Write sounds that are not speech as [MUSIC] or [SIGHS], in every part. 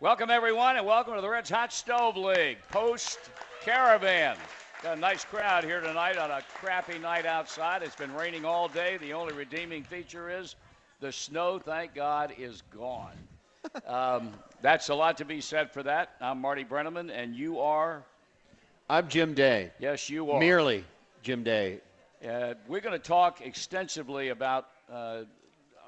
Welcome, everyone, and welcome to the Reds Hot Stove League post caravan. Got a nice crowd here tonight on a crappy night outside. It's been raining all day. The only redeeming feature is the snow, thank God, is gone. [LAUGHS] um, that's a lot to be said for that. I'm Marty Brennaman, and you are? I'm Jim Day. Yes, you are. Merely Jim Day. Uh, we're going to talk extensively about uh,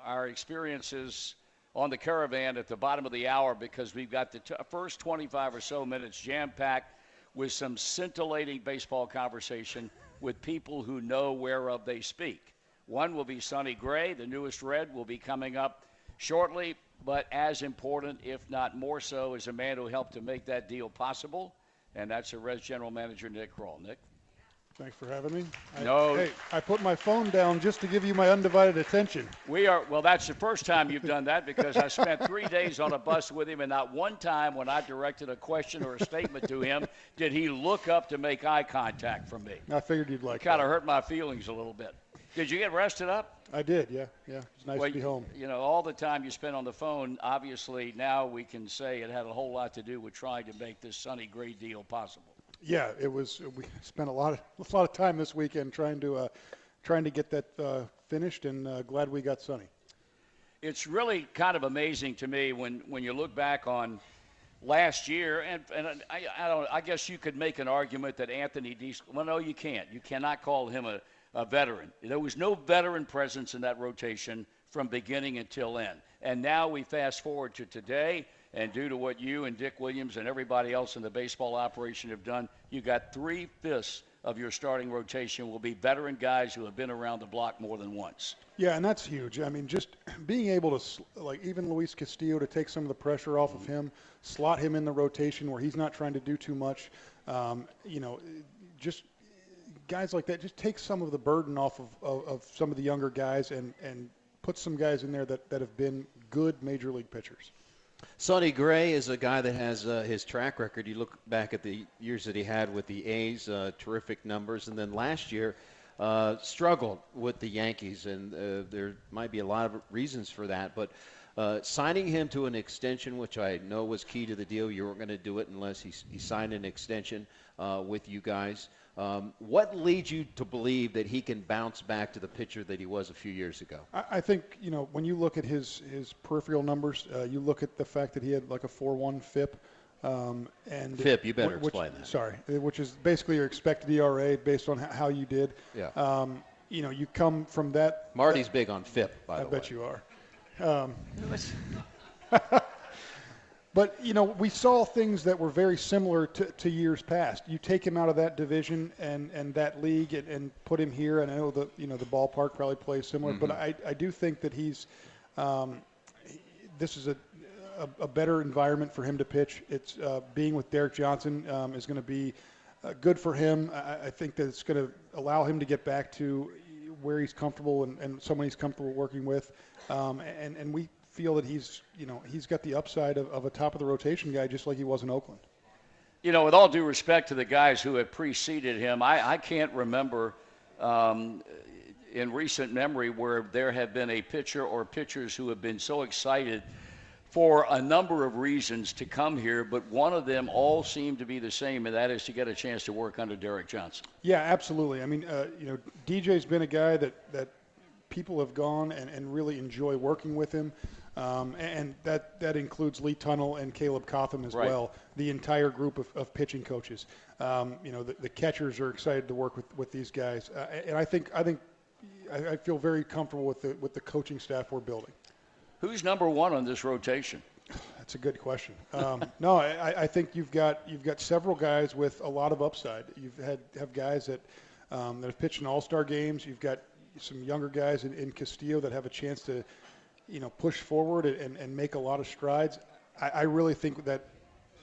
our experiences on the caravan at the bottom of the hour because we've got the t- uh, first 25 or so minutes jam packed with some scintillating baseball conversation with people who know whereof they speak. One will be Sonny Gray, the newest Red, will be coming up shortly, but as important, if not more so, is a man who helped to make that deal possible, and that's the Reds general manager, Nick Krall. Nick? Thanks for having me. I, No. Hey, I put my phone down just to give you my undivided attention. We are, well, that's the first time you've done that because I spent three days on a bus with him, and not one time when I directed a question or a statement to him did he look up to make eye contact from me. I figured you'd like it. Kind of hurt my feelings a little bit. Did you get rested up? I did, yeah, yeah. It's nice Well, to be home. You know, all the time you spent on the phone, obviously now we can say it had a whole lot to do with trying to make this Sonny Gray deal possible. Yeah, it was. We spent a lot of [LAUGHS] a lot of time this weekend trying to uh, trying to get that uh, finished, and uh, glad we got Sonny. it's really kind of amazing to me when, when you look back on last year, and, and I, I don't. I guess you could make an argument that Anthony D. Well, no, you can't. You cannot call him a, a veteran. There was no veteran presence in that rotation from beginning until end. And now we fast forward to today, and due to what you and Dick Williams and everybody else in the baseball operation have done, you got three fifths of your starting rotation will be veteran guys who have been around the block more than once. Yeah, and that's huge. I mean, just [CLEARS THROAT] being able to like even Luis Castillo to take some of the pressure off of him, slot him in the rotation where he's not trying to do too much. Um, you know, just guys like that just take some of the burden off of, of, of some of the younger guys and and put some guys in there that, that have been good major league pitchers. Sonny Gray is a guy that has uh, his track record. You look back at the years that he had with the A's, uh, terrific numbers, and then last year uh, struggled with the Yankees, and uh, there might be a lot of reasons for that. But uh, signing him to an extension, which I know was key to the deal, you weren't going to do it unless he, he signed an extension uh, with you guys. Um, what leads you to believe that he can bounce back to the pitcher that he was a few years ago? I, I think you know when you look at his his peripheral numbers, uh, you look at the fact that he had like a four-one FIP. Um, and FIP, you better which, explain that. Sorry, uh, which is basically your expected ERA based on how you did. Yeah. Um, you know, you come from that. Marty's big on FIP, by I the way. I bet you are. Um, [LAUGHS] but you know, we saw things that were very similar to, to years past. You take him out of that division and, and that league and, and put him here, and I know the you know the ballpark probably plays similar, but I, I do think that he's um, this is a, a, a better environment for him to pitch. It's uh, being with Derek Johnson um, is going to be uh, good for him. I, I think that it's going to allow him to get back to where he's comfortable and, and someone he's comfortable working with. Um, and, and we feel that he's, you know, he's got the upside of, of a top of the rotation guy, just like he was in Oakland. You know, with all due respect to the guys who have preceded him, I, I can't remember um, in recent memory where there have been a pitcher or pitchers who have been so excited for a number of reasons to come here, but one of them all seemed to be the same, and that is to get a chance to work under Derek Johnson. Yeah, absolutely. I mean, uh, you know, DJ's been a guy that, that people have gone and, and really enjoy working with him. Um, and that, that includes Lee Tunnell and Caleb Cotham as Right. well, the entire group of, of pitching coaches. Um, you know, the, the catchers are excited to work with, with these guys. Uh, and I think, I think I, I feel very comfortable with the, with the coaching staff we're building. Who's number one on this rotation? That's a good question. Um, [LAUGHS] no, I, I think you've got you've got several guys with a lot of upside. You've had have guys that um, that have pitched in All Star games. You've got some younger guys in, in Castillo that have a chance to, you know, push forward and, and make a lot of strides. I, I really think that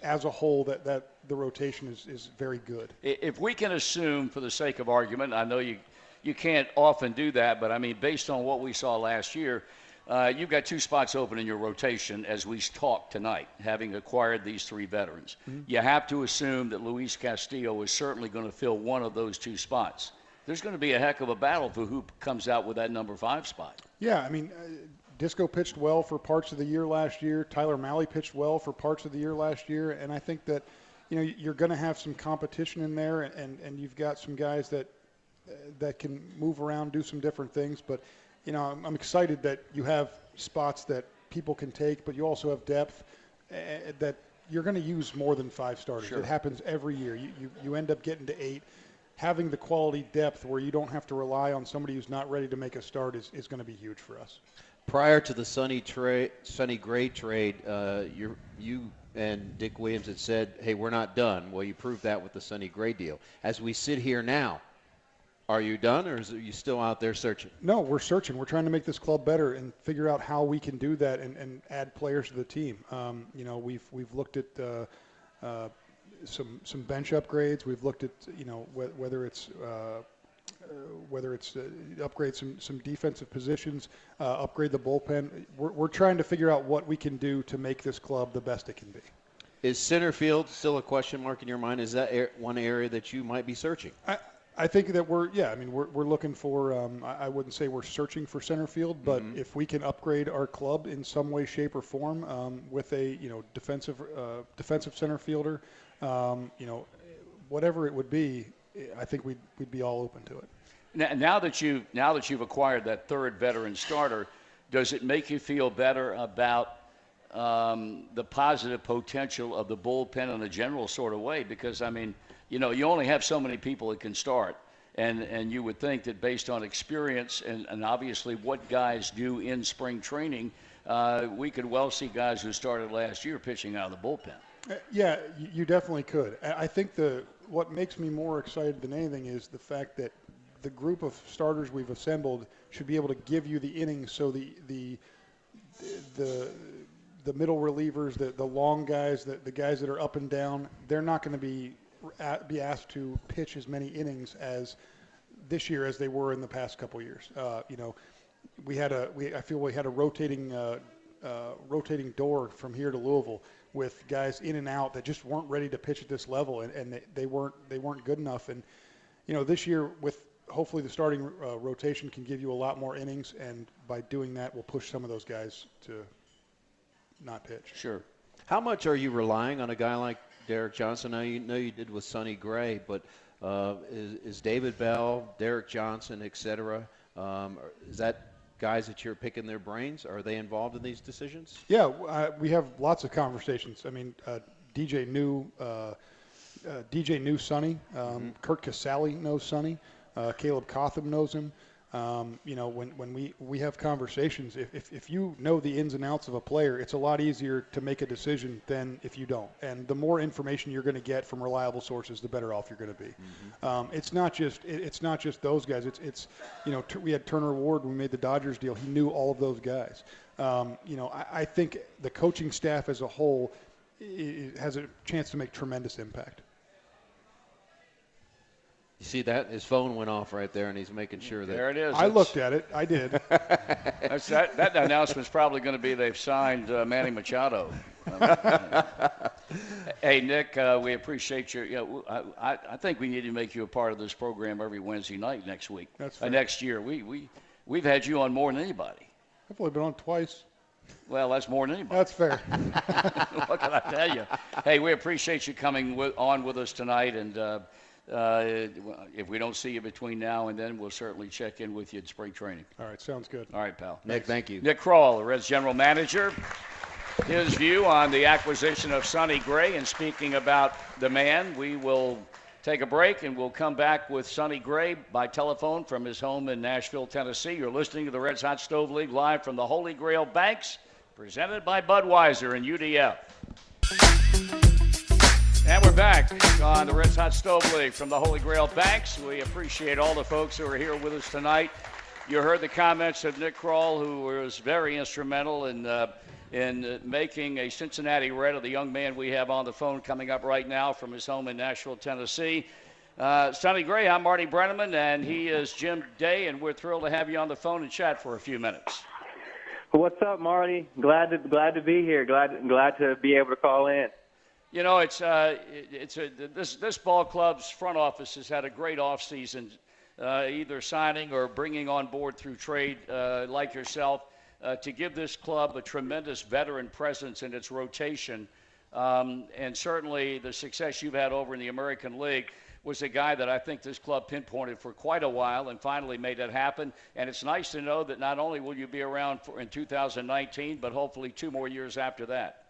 as a whole that, that the rotation is, is very good. If we can assume, for the sake of argument, I know you, you can't often do that, but I mean, based on what we saw last year, uh, you've got two spots open in your rotation as we talk tonight, having acquired these three veterans. You have to assume that Luis Castillo is certainly going to fill one of those two spots. There's going to be a heck of a battle for who comes out with that number five spot. Yeah, I mean, uh, Disco pitched well for parts of the year last year. Tyler Mahle pitched well for parts of the year last year, and I think that you know you're going to have some competition in there, and and you've got some guys that that can move around, do some different things. But you know, I'm, I'm excited that you have spots that people can take, but you also have depth uh, that you're going to use more than five starters. Sure. It happens every year. You, you you end up getting to eight. Having the quality depth where you don't have to rely on somebody who's not ready to make a start is, is going to be huge for us. Prior to the Sonny Gray trade, uh, you and Dick Williams had said, "Hey, we're not done." Well, you proved that with the Sonny Gray deal. As we sit here now, are you done, or is are you still out there searching? No, we're searching. We're trying to make this club better and figure out how we can do that and, and add players to the team. Um, you know, we've we've looked at uh, uh, some some bench upgrades. We've looked at you know wh- whether it's uh, whether it's uh, upgrade some some defensive positions, uh, upgrade the bullpen. We're, we're trying to figure out what we can do to make this club the best it can be. Is center field still a question mark in your mind? Is that one area that you might be searching? I, I think that we're yeah. I mean, we're, we're looking for. Um, I, I wouldn't say we're searching for center field, but if we can upgrade our club in some way, shape, or form um, with a you know defensive uh, defensive center fielder, um, you know, whatever it would be, I think we'd we'd be all open to it. Now, now that you now that you've acquired that third veteran starter, does it make you feel better about um, the positive potential of the bullpen in a general sort of way? Because I mean, you know, you only have so many people that can start, and and you would think that based on experience and, and obviously what guys do in spring training, uh, we could well see guys who started last year pitching out of the bullpen. Uh, Yeah, you you definitely could. I I think the what makes me more excited than anything is the fact that the group of starters we've assembled should be able to give you the innings. So the the the the middle relievers, the the long guys, the the guys that are up and down, they're not going to be be asked to pitch as many innings as this year as they were in the past couple years. Uh, you know, we had a we I feel we had a rotating uh, uh, rotating door from here to Louisville with guys in and out that just weren't ready to pitch at this level and, and they, they weren't they weren't good enough and you know this year with hopefully the starting uh, rotation can give you a lot more innings and by doing that we'll push some of those guys to not pitch. Sure. How much are you relying on a guy like Derek Johnson? I know you, did with Sonny Gray, but uh, is, is David Bell, Derek Johnson, et cetera, um, is that guys that you're picking their brains? Are they involved in these decisions? Yeah, uh, we have lots of conversations. I mean, uh, DJ knew uh, uh, DJ knew Sonny. Um, Curt Casali knows Sonny. Uh, Caleb Cotham knows him. Um, you know, when, when we, we have conversations, if, if, if you know the ins and outs of a player, it's a lot easier to make a decision than if you don't. And the more information you're going to get from reliable sources, the better off you're going to be. Um, it's not just it, it's not just those guys. It's it's you know t- we had Turner Ward when we made the Dodgers deal. He knew all of those guys. Um, you know, I, I think the coaching staff as a whole has a chance to make tremendous impact. You see that? His phone went off right there, and he's making sure that. There it is. I It's- looked at it. I did. [LAUGHS] That's, that, that announcement's probably going to be they've signed uh, Manny Machado. [LAUGHS] hey, Nick, uh, we appreciate your. You know, I, I- I think we need to make you a part of this program every Wednesday night next week. That's uh, next year. We, we, we've had you on more than anybody. I've only been on twice. Well, that's more than anybody. That's fair. [LAUGHS] what can I tell you? Hey, we appreciate you coming with, on with us tonight, and uh, uh, if we don't see you between now and then, we'll certainly check in with you in spring training. All right, sounds good. All right, pal. Nick, thank you. Nick Krall, the Reds general manager. His view on the acquisition of Sonny Gray. And speaking about the man, we will take a break and we'll come back with Sonny Gray by telephone from his home in Nashville, Tennessee. You're listening to the Reds Hot Stove League live from the Holy Grail Banks, presented by Budweiser and UDF. And we're back on the Reds Hot Stove League from the Holy Grail Banks. We appreciate all the folks who are here with us tonight. You heard the comments of Nick Krall, who was very instrumental in uh, in making a Cincinnati Red of the young man we have on the phone coming up right now from his home in Nashville, Tennessee. Uh, Sonny Gray, I'm Marty Brennaman, and he is Jim Day, and we're thrilled to have you on the phone and chat for a few minutes. What's up, Marty? Glad to glad to be here. Glad glad to be able to call in. You know, it's uh, it's a, this this ball club's front office has had a great offseason, uh, either signing or bringing on board through trade, uh, like yourself. uh, to give this club a tremendous veteran presence in its rotation. Um, and certainly the success you've had over in the American League was a guy that I think this club pinpointed for quite a while and finally made it happen. And it's nice to know that not only will you be around for, in 2019, but hopefully two more years after that.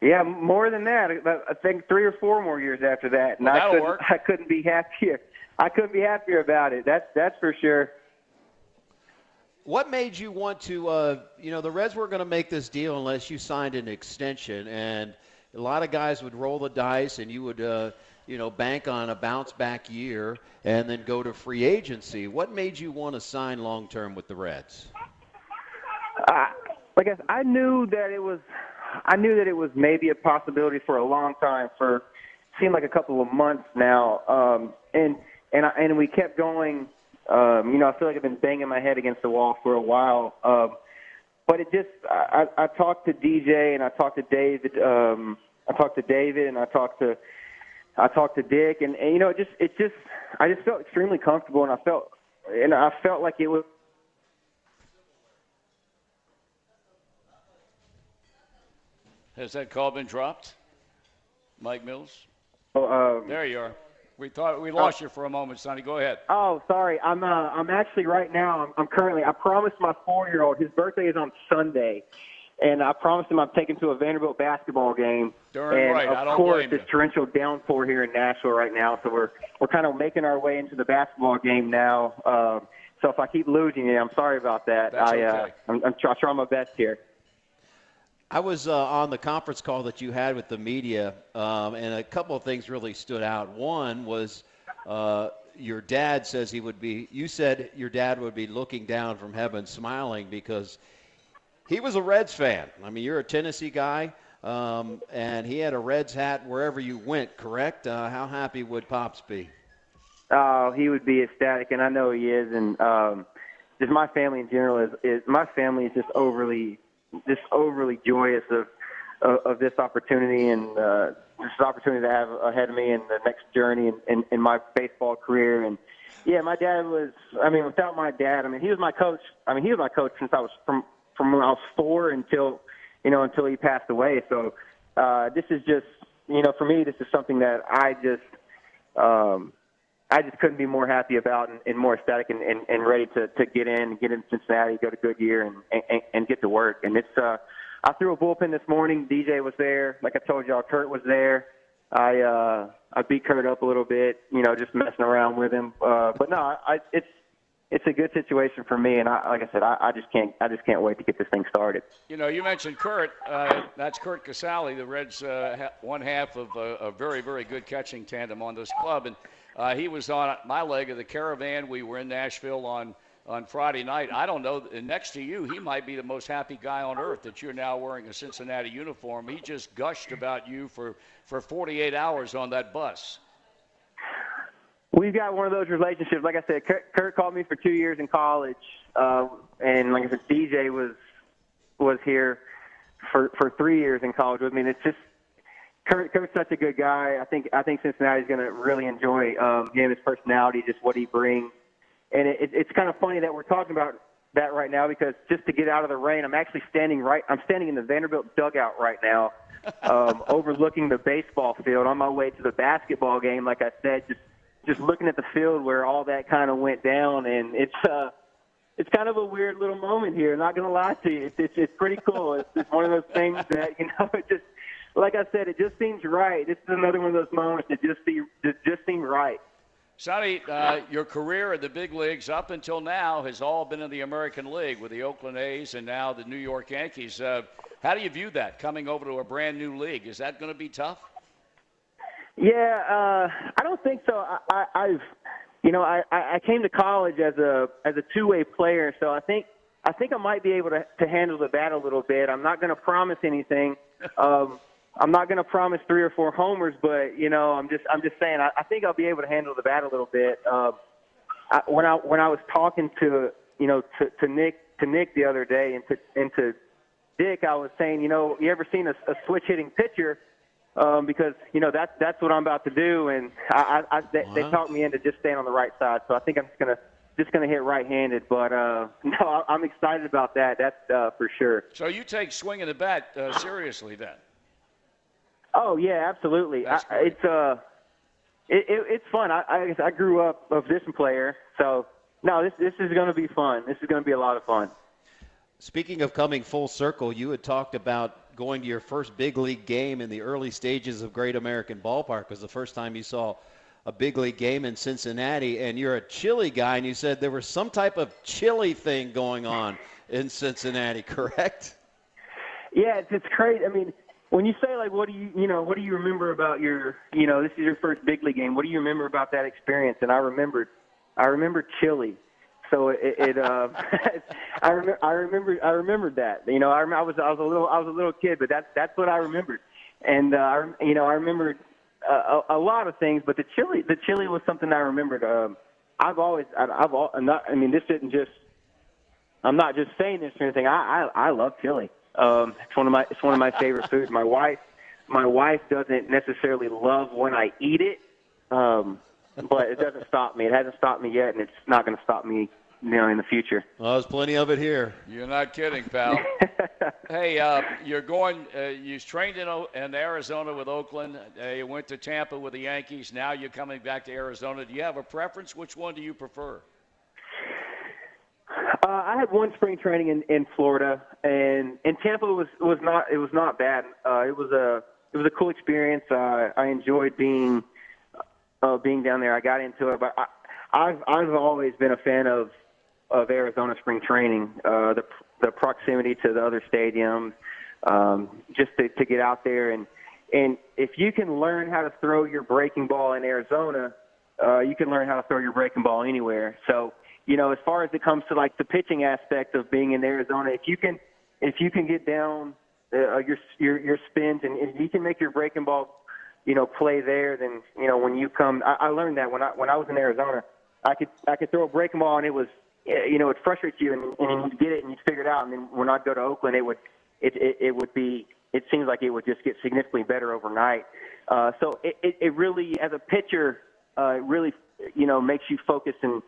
Yeah, more than that. I think three or four more years after that, and well, I couldn't. Work. [LAUGHS] I couldn't be happier. I couldn't be happier about it. That's that's for sure. What made you want to? Uh, you know, the Reds were going to make this deal unless you signed an extension, and a lot of guys would roll the dice, and you would. Uh, you know, bank on a bounce back year and then go to free agency. What made you want to sign long term with the Reds? Uh, I guess I knew that it was, I knew that it was maybe a possibility for a long time. For seemed like a couple of months now, um, and and I, and we kept going. Um, you know, I feel like I've been banging my head against the wall for a while. Um, but it just, I, I talked to DJ and I talked to David. Um, I talked to David and I talked to I talked to Dick, and, and you know, it just it just I just felt extremely comfortable, and I felt and I felt like it was. Has that call been dropped, Mike Mills? Oh, um, there you are. We thought we lost uh, you for a moment, Sonny. Go ahead. Oh, sorry. I'm uh, I'm actually right now. I'm, I'm currently. I promised my four year old. His birthday is on Sunday, and I promised him I'm taking to a Vanderbilt basketball game. Darn and right. Of I don't course, it's torrential downpour here in Nashville right now, so we're we're kind of making our way into the basketball game now. Uh, so if I keep losing you, I'm sorry about that. That's I, okay. uh, I'm, I'm try, trying my best here. I was uh, on the conference call that you had with the media, um, and a couple of things really stood out. One was uh, your dad says he would be. You said your dad would be looking down from heaven, smiling because he was a Reds fan. I mean, you're a Tennessee guy, um, and he had a Reds hat wherever you went. Correct? Uh, how happy would Pops be? Oh, he would be ecstatic, and I know he is. And um, just my family in general is, is my family is just overly, just overly joyous of of, of this opportunity and uh, this opportunity to have ahead of me in the next journey in, in, in my baseball career. And yeah, my dad was. I mean, without my dad, I mean, he was my coach. I mean, he was my coach since I was from from when I was four until you know until he passed away. So uh, this is just you know for me, this is something that I just. Um, I just couldn't be more happy about and, and more ecstatic and, and, and ready to, to get in, get in Cincinnati, go to Goodyear, and, and, and get to work. And it's uh, I threw a bullpen this morning. DJ was there, like I told y'all. Curt was there. I uh, I beat Curt up a little bit, you know, just messing around with him. Uh, but no, I, it's it's a good situation for me, and I, like I said, I, I just can't I just can't wait to get this thing started. You know, you mentioned Curt. Uh, that's Curt Casali, the Reds' uh, one half of a, a very very good catching tandem on this club, and uh, he was on my leg of the caravan. We were in Nashville on on Friday night. I don't know. Next to you, he might be the most happy guy on earth that you're now wearing a Cincinnati uniform. He just gushed about you for for 48 hours on that bus. We've got one of those relationships. Like I said, Curt, Curt called me for two years in college, uh, and like I said, DJ was was here for for three years in college with me. And it's just Curt, Curt's such a good guy. I think I think Cincinnati's going to really enjoy um, him, his personality, just what he brings. And it, it, it's kind of funny that we're talking about that right now because just to get out of the rain, I'm actually standing right. I'm standing in the Vanderbilt dugout right now, um, [LAUGHS] overlooking the baseball field on my way to the basketball game. Like I said, just just looking at the field where all that kind of went down, and it's uh, it's kind of a weird little moment here. Not gonna lie to you, it's it's, it's pretty cool. It's, it's one of those things that you know, [LAUGHS] it just like I said, it just seems right. This is another one of those moments that just see that just seem right. Sonny, uh, your career in the big leagues up until now has all been in the American League with the Oakland A's and now the New York Yankees. Uh, how do you view that coming over to a brand new league? Is that going to be tough? Yeah, uh, I don't think so. I, I, I've, you know, I, I came to college as a as a two way player, so I think I think I might be able to to handle the bat a little bit. I'm not going to promise anything. [LAUGHS] Um, I'm not going to promise three or four homers, but you know, I'm just I'm just saying I, I think I'll be able to handle the bat a little bit. Um, I, when I when I was talking to you know to, to Nick to Nick the other day and to and to Dick, I was saying, you know, you ever seen a, a switch hitting pitcher? um, because you know that's that's what I'm about to do, and I, I, I they, Wow. they talked me into just staying on the right side. So I think I'm just gonna just going to hit right-handed. But uh, [LAUGHS] no, I'm excited about that. That's uh, for sure. So you take swinging the bat uh, seriously then? Oh yeah, absolutely. I, it's uh, it, it, it's fun. I, I I grew up a position player, so no, this this is going to be fun. This is going to be a lot of fun. Speaking of coming full circle, you had talked about going to your first big league game in the early stages of Great American Ballpark. Was the first time you saw a big league game in Cincinnati, and you're a chili guy, and you said there was some type of chili thing going on in Cincinnati, [LAUGHS] correct? Yeah, it's, it's crazy. I mean, when you say like, what do you, you know, what do you remember about your, you know, this is your first big league game. What do you remember about that experience? And I remembered, I remember chili. So it, it uh, [LAUGHS] I remember, I remember, I remembered that. You know, I, I was, I was a little, I was a little kid, but that's that's what I remembered. And uh, I, you know, I remembered uh, a, a lot of things, but the chili, the chili was something I remembered. Um, I've always, I, I've, all, I'm not. I mean, this didn't just. I'm not just saying this or anything. I, I, I love chili. Um, it's one of my, it's one of my favorite foods. My wife, my wife doesn't necessarily love when I eat it. Um, but it doesn't stop me. It hasn't stopped me yet, and it's not going to stop me, you know, in the future. Well, there's plenty of it here. You're not kidding, pal. [LAUGHS] hey, uh, you're going. Uh, you trained in, in Arizona with Oakland. Uh, you went to Tampa with the Yankees. Now you're coming back to Arizona. Do you have a preference? Which one do you prefer? Uh, I had one spring training in, in Florida, and in Tampa was was not it was not bad. Uh, it was a it was a cool experience. Uh, I enjoyed being uh, being down there. I got into it, but I, I've I've always been a fan of of Arizona spring training. Uh, the the proximity to the other stadiums, um, just to, to get out there and and if you can learn how to throw your breaking ball in Arizona, uh, you can learn how to throw your breaking ball anywhere. So you know, as far as it comes to like the pitching aspect of being in Arizona, if you can if you can get down uh, your your your spins and if you can make your breaking ball you know, play there, then you know when you come. I, I learned that when I when I was in Arizona, I could I could throw a breaking ball and it was you know it frustrates you and, and you get it and you figure it out and then when I'd go to Oakland it would it it, it would be it seems like it would just get significantly better overnight. Uh, so it, it, it really as a pitcher uh, it really you know makes you focus and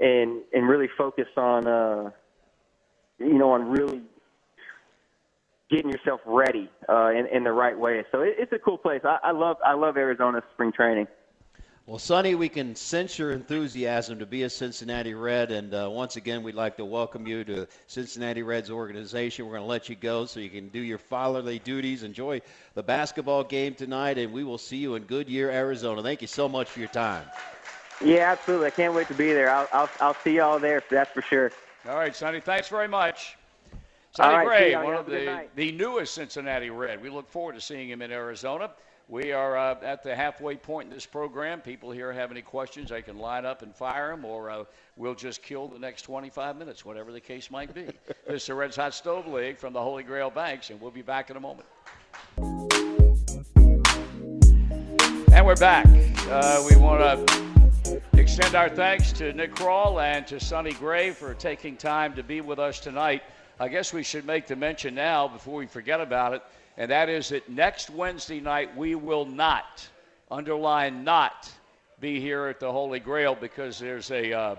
and and really focus on uh, you know on really getting yourself ready uh, in, in the right way. So it, it's a cool place. I, I love I love Arizona spring training. Well, Sonny, we can sense your enthusiasm to be a Cincinnati Red, and uh, once again, we'd like to welcome you to Cincinnati Reds organization. We're going to let you go so you can do your fatherly duties, enjoy the basketball game tonight, and we will see you in Goodyear, Arizona. Thank you so much for your time. Yeah, absolutely. I can't wait to be there. I'll I'll, I'll see you all there. That's for sure. All right, Sonny. Thanks very much. Sonny right, Gray, one of the, the newest Cincinnati Red. We look forward to seeing him in Arizona. We are uh, at the halfway point in this program. People here have any questions, they can line up and fire them, or uh, we'll just kill the next 25 minutes, whatever the case might be. [LAUGHS] this is the Reds Hot Stove League from the Holy Grail Banks, and we'll be back in a moment. And we're back. Uh, we want to extend our thanks to Nick Krall and to Sonny Gray for taking time to be with us tonight. I guess we should make the mention now before we forget about it, and that is that next Wednesday night we will not, underline not, be here at the Holy Grail because there's a uh,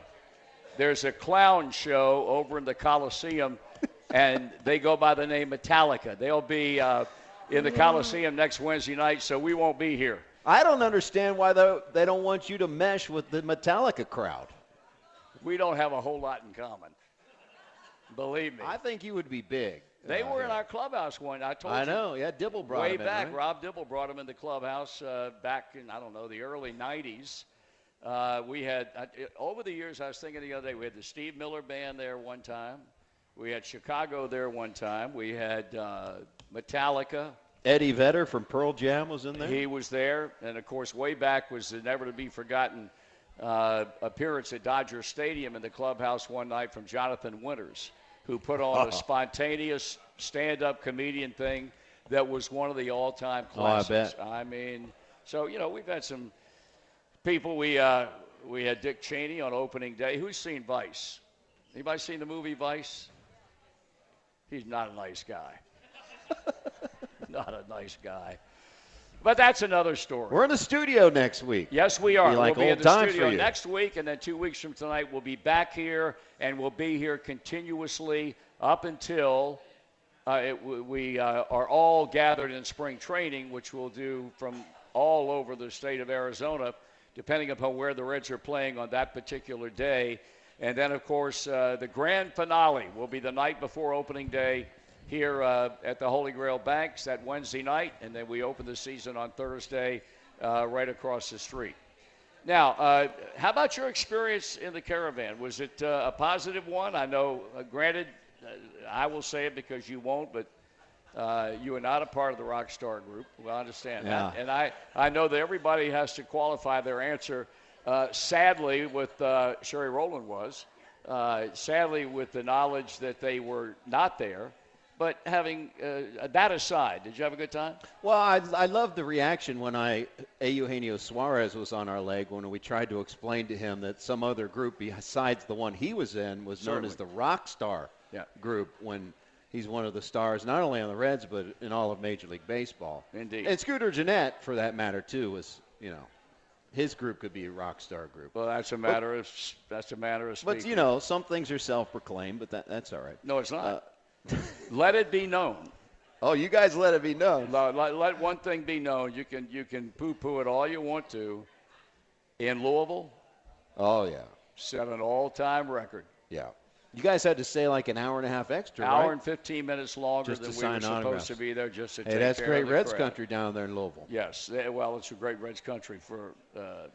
there's a clown show over in the Coliseum, and they go by the name Metallica. They'll be uh, in the Coliseum next Wednesday night, so we won't be here. I don't understand why they don't want you to mesh with the Metallica crowd. We don't have a whole lot in common. Believe me. I think you would be big. They uh, were in our clubhouse one. I told I you. know. Yeah, Dibble brought way him back. In, right? Rob Dibble brought him in the clubhouse uh, back in I don't know the early '90s. Uh, we had uh, over the years. I was thinking the other day we had the Steve Miller Band there one time. We had Chicago there one time. We had uh, Metallica. Eddie Vedder from Pearl Jam was in there. He was there, and of course, way back was the never to be forgotten uh, appearance at Dodger Stadium in the clubhouse one night from Jonathan Winters who put on a spontaneous stand-up comedian thing that was one of the all-time classics. Oh, I I mean, so you know, we've had some people. We uh, we had Dick Cheney on opening day. Who's seen Vice? Anybody seen the movie Vice? He's not a nice guy. Not a nice guy. But that's another story. We're in the studio next week. Yes, we are. Be like we'll be in the studio next week, and then two weeks from tonight, we'll be back here, and we'll be here continuously up until uh, it, we uh, are all gathered in spring training, which we'll do from all over the state of Arizona, depending upon where the Reds are playing on that particular day. And then, of course, uh, the grand finale will be the night before opening day here uh, at the Holy Grail Banks that Wednesday night, and then we open the season on Thursday uh, right across the street. Now, uh, how about your experience in the caravan? Was it uh, a positive one? I know, uh, granted, uh, I will say it because you won't, but uh, you are not a part of the Rockstar group. Well, I understand Yeah. that. And I, I know that everybody has to qualify their answer. Uh, sadly, with uh, Sherry Rowland was, uh, sadly, with the knowledge that they were not there. But having uh, that aside, did you have a good time? Well, I, I love the reaction when I Eugenio Suarez was on our leg when we tried to explain to him that some other group besides the one he was in was known as the Rock Star Yeah. group when he's one of the stars not only on the Reds but in all of Major League Baseball. Indeed. And Scooter Gennett, for that matter, too, was you know his group could be a rock star group. Well, that's a matter of that's a matter of speaking. But you know, some things are self-proclaimed, but that, that's all right. no, it's not. Uh, let it be known. Oh, you guys let it be known. Let, let- let one thing be known. You can you can poo-poo it all you want to. In Louisville, Oh yeah, set an all-time record. yeah. You guys had to stay like an hour and a half extra, Hour right? and 15 minutes longer Just than we were supposed autographs. to be there just to Hey, that's great Reds crowd. country down there in Louisville. Yes, eh, well, it's a great Reds country for uh,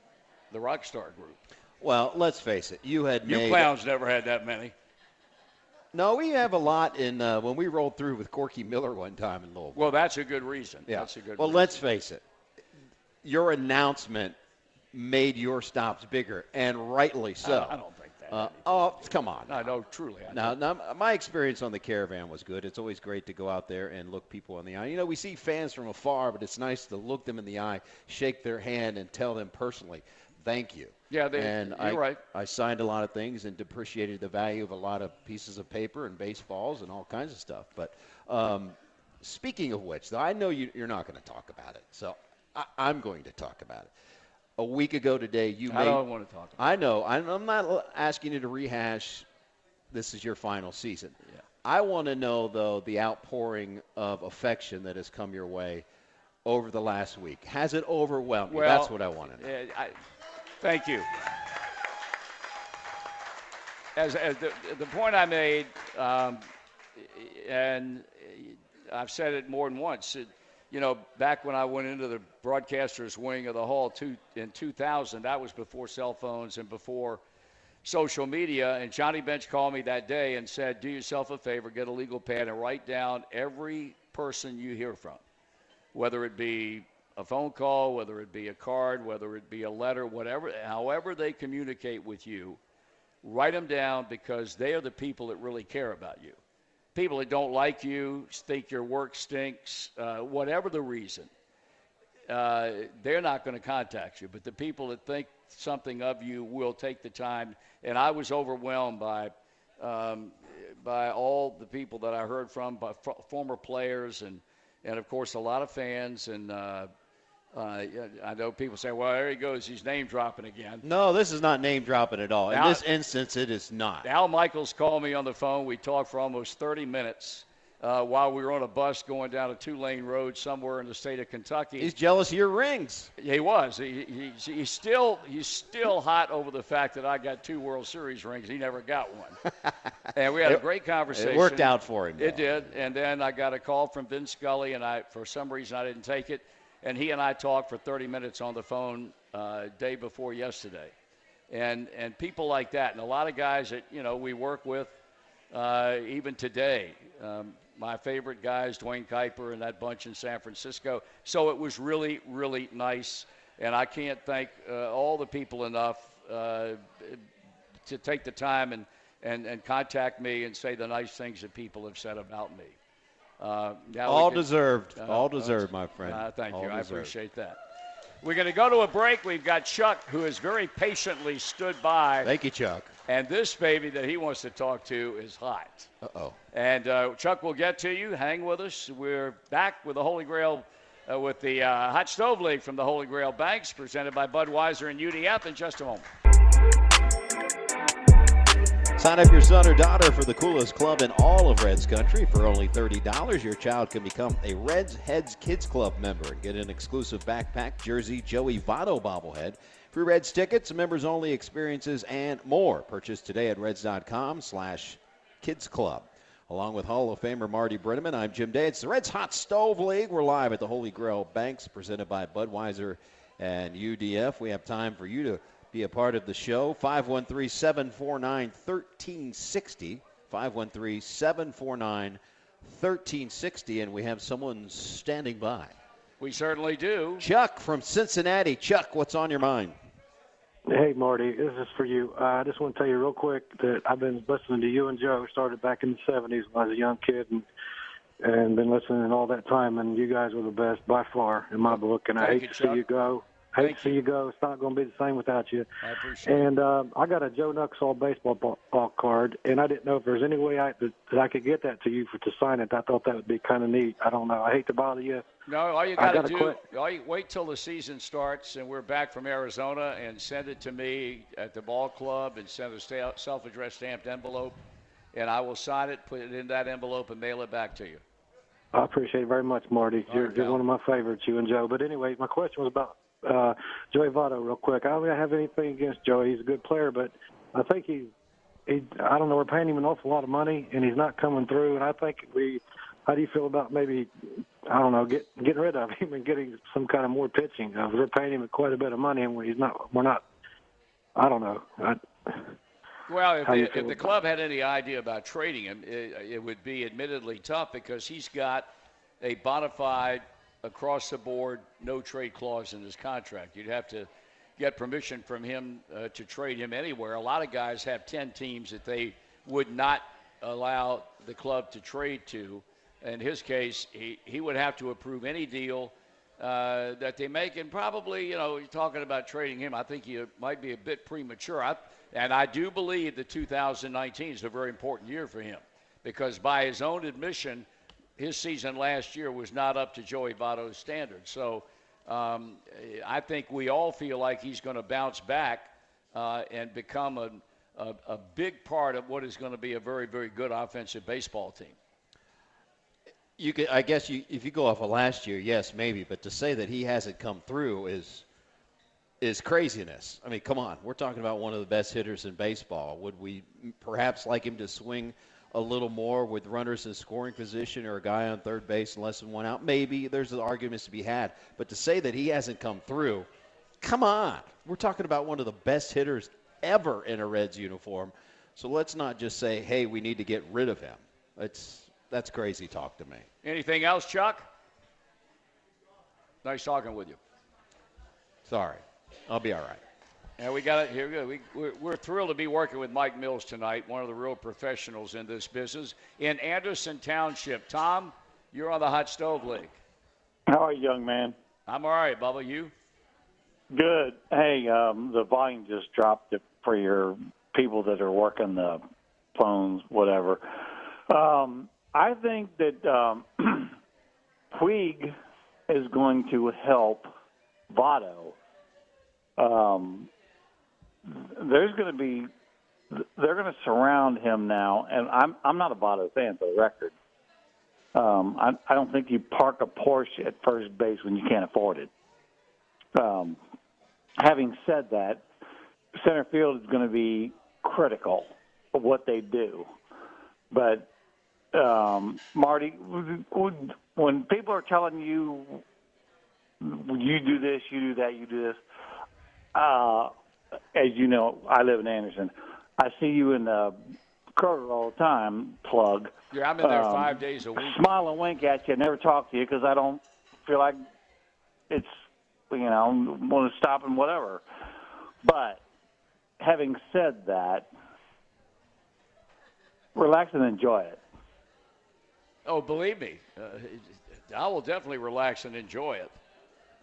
the Rockstar Group. Well, let's face it. You had You made clowns never had that many. No. We have a lot in uh, when we rolled through with Corky Miller one time in Louisville. Well, that's a good reason. yeah. That's a good. well, reason. let's face it. Your announcement made your stops bigger, and rightly so. I, I don't think that. Uh, oh, come on. I know, truly. I Now, now, my experience on the caravan was good. It's always great to go out there and look people in the eye. You know, we see fans from afar, but it's nice to look them in the eye, shake their hand, and tell them personally, "Thank you." Yeah, they- and you're I, right. I signed a lot of things and depreciated the value of a lot of pieces of paper and baseballs and all kinds of stuff. But um, speaking of which, though, I know you, you're not going to talk about it, so I, I'm going to talk about it. A week ago today, you I made. don't want to talk about I know. I'm I'm not asking you to rehash. This is your final season. Yeah. I want to know though the outpouring of affection that has come your way over the last week. Has it overwhelmed you? That's what I want to know. I, thank you. As, as the, the point I made, um, and I've said it more than once. It, you know, back when I went into the broadcasters' wing of the hall two, in 2000, that was before cell phones and before social media. And Johnny Bench called me that day and said, "Do yourself a favor, get a legal pad and write down every person you hear from." whether it be phone call, whether it be a card, whether it be a letter, whatever, however they communicate with you, write them down because they are the people that really care about you. People that don't like you, think your work stinks, uh, whatever the reason, uh, they're not going to contact you. But the people that think something of you will take the time. And I was overwhelmed by um, by all the people that I heard from, by f- former players, and and of course a lot of fans. And uh, uh, I know people say, "Well, there he goes, he's name dropping again." No, this is not name dropping at all. In this instance, it is not. Al Michaels called me on the phone. We talked for almost 30 minutes uh, while we were on a bus going down a two-lane road somewhere in the state of Kentucky. He's jealous of your rings. He was. He, he, he's still he's still hot over the fact that I got two World Series rings. He never got one. [LAUGHS] and we had a great conversation. It worked out for him. It though. did. And then I got a call from Vin Scully, and I for some reason I didn't take it. And he and I talked for 30 minutes on the phone uh, day before yesterday. And and people like that, and a lot of guys that you know we work with, uh, even today. Um, my favorite guys, Duane Kuiper and that bunch in San Francisco. So it was really, really nice. And I can't thank uh, all the people enough uh, to take the time and, and, and contact me and say the nice things that people have said about me. Uh, All deserved. uh, all deserved, my friend. uh, thank All you. I appreciate that. We're going to go to a break. We've got Chuck, who has very patiently stood by. Thank you, Chuck. And this baby that he wants to talk to is hot. Uh oh. And uh, Chuck will get to you. Hang with us. We're back with the Holy Grail uh, with the uh, Hot Stove League from the Holy Grail Banks, presented by Budweiser and UDF in just a moment. Sign up your son or daughter for the coolest club in all of Reds country for only $30. Your child can become a Reds Heads Kids Club member and get an exclusive backpack, jersey, Joey Votto bobblehead, free Reds tickets, members only experiences, and more. Purchase today at reds.com slash kids club. Along with Hall of Famer Marty Brennaman, I'm Jim Day. It's the Reds Hot Stove League. We're live at the Holy Grail Banks, presented by Budweiser and UDF. We have time for you to be a part of the show. 513 749 1360. 513 749 1360. And we have someone standing by. We certainly do. Chuck from Cincinnati. Chuck, what's on your mind? Hey, Marty, this is for you. Uh, I just want to tell you real quick that I've been listening to you and Joe. Started back in the '70s when I was a young kid, and and been listening all that time. And you guys were the best by far in my book. And I Thank hate you, to see Chuck. you go. Hate to see you. go. It's not going to be the same without you. I appreciate it. And um, I got a Joe Nuxhall baseball ball, ball card, and I didn't know if there's any way I that, that I could get that to you for to sign it. I thought that would be kind of neat. I don't know. I hate to bother you. No, all you got to gotta do, quit. all you, wait till the season starts and we're back from Arizona and send it to me at the ball club and send a self-addressed stamped envelope, and I will sign it, put it in that envelope, and mail it back to you. I appreciate it very much, Marty. All You're, right, you're one of my favorites, you and Joe. But anyway, my question was about uh, Joey Votto, real quick. I don't have anything against Joey. He's a good player, but I think he's, he, I don't know, we're paying him an awful lot of money, and he's not coming through. And I think we, how do you feel about maybe, I don't know, get, getting rid of him and getting some kind of more pitching? Uh, we're paying him quite a bit of money, and he's not, we're not, I don't know. I, Well, if the, if the club had any idea about trading him, it, it would be admittedly tough because he's got a bona fide, across the board, no trade clause in his contract. You'd have to get permission from him uh, to trade him anywhere. A lot of guys have 10 teams that they would not allow the club to trade to. In his case, he, he would have to approve any deal uh, that they make. And probably, you know, you're talking about trading him. I think you might be a bit premature. I, and I do believe that 2019 is a very important year for him because, by his own admission, his season last year was not up to Joey Votto's standards. So um, I think we all feel like he's going to bounce back uh, and become a, a, a big part of what is going to be a very, very good offensive baseball team. You could, I guess, you, if you go off of last year, yes, maybe. But to say that he hasn't come through is is craziness. I mean, come on, we're talking about one of the best hitters in baseball. Would we perhaps like him to swing a little more with runners in scoring position or a guy on third base and less than one out? Maybe there's arguments to be had. But to say that he hasn't come through, come on, we're talking about one of the best hitters ever in a Reds uniform. So let's not just say, hey, we need to get rid of him. It's that's crazy talk to me. Anything else, Chuck? Nice talking with you. Sorry, I'll be all right. And we got it here. we go. We, we're, we're thrilled to be working with Mike Mills tonight, one of the real professionals in this business in Anderson Township. Tom, you're on the Hot Stove League. How are you, young man? I'm all right, Bubba. You? Good. Hey, um, the volume just dropped it for your people that are working the phones, whatever. Um, I think that um, [CLEARS THROAT] Puig is going to help Votto. Um, there's going to be they're going to surround him now, and I'm I'm not a Votto fan for the record. Um, I, I don't think you park a Porsche at first base when you can't afford it. Um, having said that, center field is going to be critical of what they do. But um, Marty, when people are telling you you do this, you do that, you do this, uh, as you know, I live in Anderson. I see you in the Kroger all the time. Plug. Yeah, I'm in there Um, five days a week. Smile and wink at you. And never talk to you because I don't feel like it's you know want to stop and whatever. But having said that, relax and enjoy it. Oh, believe me, uh, I will definitely relax and enjoy it.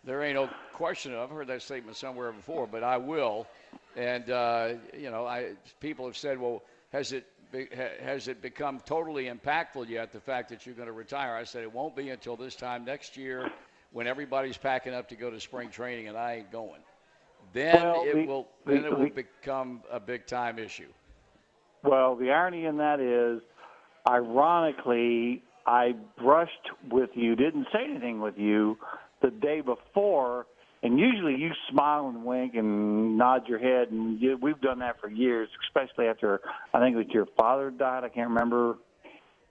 There ain't no question. I've heard that statement somewhere before, but I will. And uh, you know, I people have said, "Well, has it be, ha, has it become totally impactful yet?" The fact that you're going to retire. I said it won't be until this time next year, when everybody's packing up to go to spring training and I ain't going. Then Well, it the- will the- then it will become a big time issue. Well, the irony in that is, ironically, I brushed with you, didn't say anything with you the day before, and usually you smile and wink and nod your head, and you, we've done that for years, especially after I think it was your father died. I can't remember,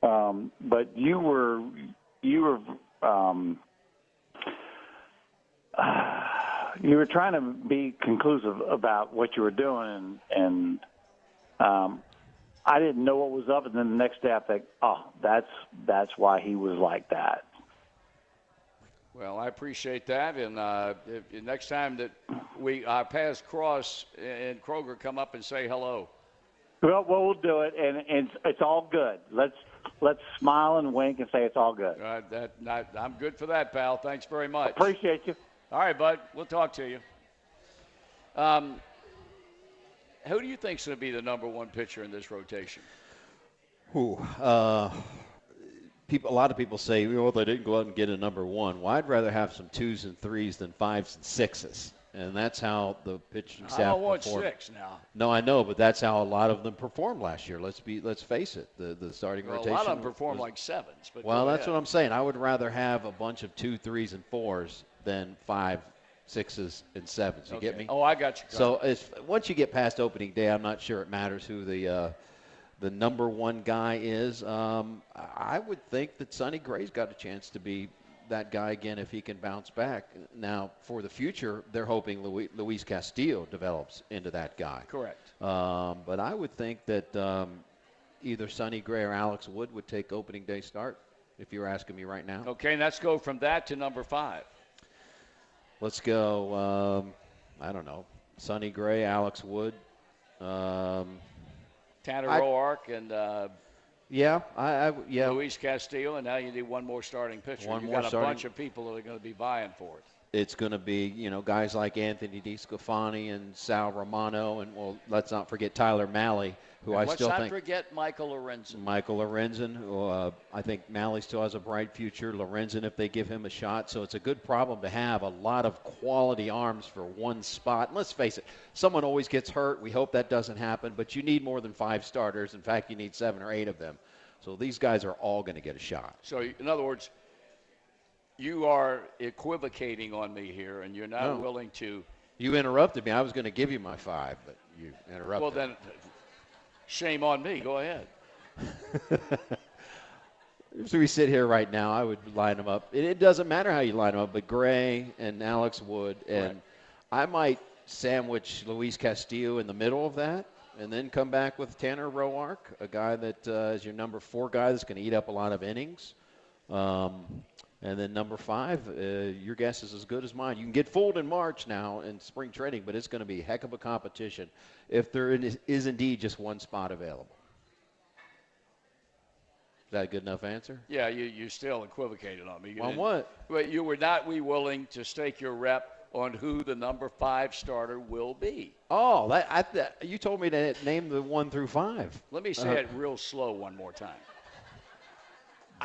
um, but you were you were um, [SIGHS] you were trying to be conclusive about what you were doing, and, and um, I didn't know what was up, and then the next day I think, oh, that's that's why he was like that. Well, I appreciate that, and uh, if, if next time that we our paths cross and Kroger come up and say hello. Well, well, we'll do it, and, and it's, it's all good. Let's let's smile and wink and say it's all good. Uh, that not, I'm good for that, pal. Thanks very much. Appreciate you. All right, bud. We'll talk to you. Um, who do you think's going to be the number one pitcher in this rotation? Who? Uh, people. A lot of people say, "Well, they didn't go out and get a number one." Well, I'd rather have some twos and threes than fives and sixes, and that's how the pitching I staff don't want performed. six now. No, I know, but that's how a lot of them performed last year. Let's be. Let's face it. The the starting Well, a rotation. lot of them perform was- like sevens. But Well, that's ahead. what I'm saying. I would rather have a bunch of two, threes, and fours than five, sixes, and sevens. You get me? Oh, I got you. So once you get past opening day, I'm not sure it matters who the uh, the number one guy is. Um, I would think that Sonny Gray's got a chance to be that guy again if he can bounce back. Now, for the future, they're hoping Luis, Luis Castillo develops into that guy. correct. Um, but I would think that um, either Sonny Gray or Alex Wood would take opening day start. If you're asking me right now, Okay, and let's go from that to number five. let's go. Um, I don't know, Sonny Gray, Alex Wood. Um, Tanner I- Roark and uh, yeah, I, I yeah. Luis Castillo, and now you need one more starting pitcher. One you more got a starting- bunch of people that are going to be vying for it. It's going to be you know guys like Anthony DiSclafani and Sal Romano, and well, let's not forget Tyler Mahle, who And I let's still not think. forget Michael Lorenzen. Michael Lorenzen, who uh, I think Mahle still has a bright future. Lorenzen, if they give him a shot, so it's a good problem to have. A lot of quality arms for one spot. And let's face it, someone always gets hurt. We hope that doesn't happen, but you need more than five starters. In fact, you need seven or eight of them. So these guys are all going to get a shot. So, in other words, you are equivocating on me here, and you're not No. willing to. You interrupted me. I was going to give you my five, but you interrupted. Well, then, shame on me. Go ahead. [LAUGHS] As we sit here right now, I would line them up. It, it doesn't matter how you line them up, but Gray and Alex Wood, and Correct. I might sandwich Luis Castillo in the middle of that, and then come back with Tanner Roark, a guy that uh, is your number four guy that's going to eat up a lot of innings. Um, and then number five, uh, your guess is as good as mine. You can get fooled in March now in spring training, but it's going to be a heck of a competition if there is, is indeed just one spot available. Is that a good enough answer? Yeah, you, you still equivocated on me. You On what? But you were not we willing to stake your rep on who the number five starter will be. Oh, that, I, th- you told me to name the one through five. Let me say Uh, it real slow one more time.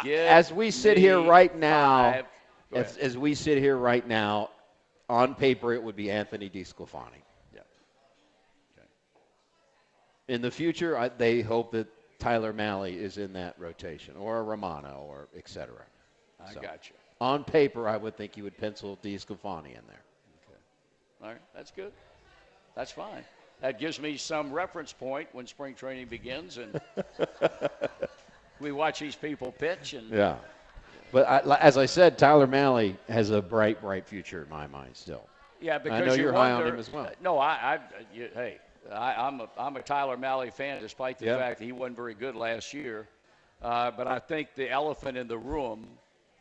As we sit here right now, as, as we sit here right now, on paper it would be Anthony DiSclafani. Yeah. In the future, I, they hope that Tyler Mahle is in that rotation, or Romano, or et cetera. I So, got you. On paper, I would think you would pencil DiSclafani in there. Okay. All right, that's good. That's fine. That gives me some reference point when spring training begins, and [LAUGHS] we watch these people pitch. And Yeah. But I, as I said, Tyler Mahle has a bright, bright future in my mind still. yeah, because know you you're high on him as well. No, I, I you, hey, I, I'm a I'm a Tyler Mahle fan, despite the Yeah. fact that he wasn't very good last year. Uh, but I think the elephant in the room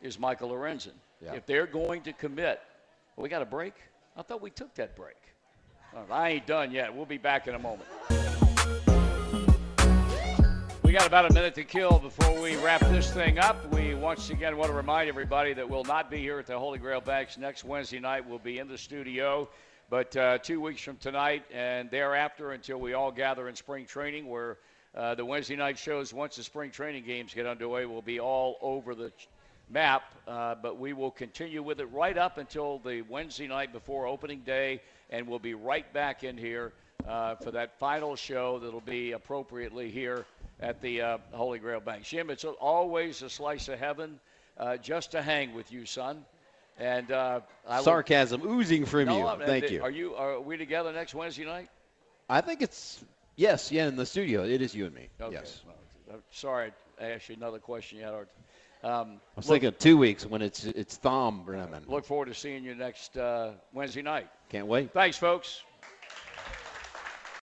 is Michael Lorenzen. Yeah. If they're going to commit, we got a break. I thought we took that break. I ain't done yet. We'll be back in a moment. We got about a minute to kill before we wrap this thing up. We once again want to remind everybody that we'll not be here at the Holy Grail Banks next Wednesday night. We'll be in the studio, but uh, two weeks from tonight and thereafter until we all gather in spring training, where uh, the Wednesday night shows, once the spring training games get underway, will be all over the map, uh, but we will continue with it right up until the Wednesday night before opening day, and we'll be right back in here uh, for that final show that'll be appropriately here at the uh, Holy Grail Bank. Jim, it's always a slice of heaven uh, just to hang with you, son. And uh, Sarcasm oozing from No, you. I'm- Thank you. Are you? Are we together next Wednesday night? I think it's yes, yeah, in the studio. It is you and me. Okay. Yes. Well, sorry, I asked you another question. You had. our- Um, I was look, thinking two weeks when it's it's Thom Brennaman. look forward to seeing you next uh, Wednesday night. Can't wait. Thanks, folks.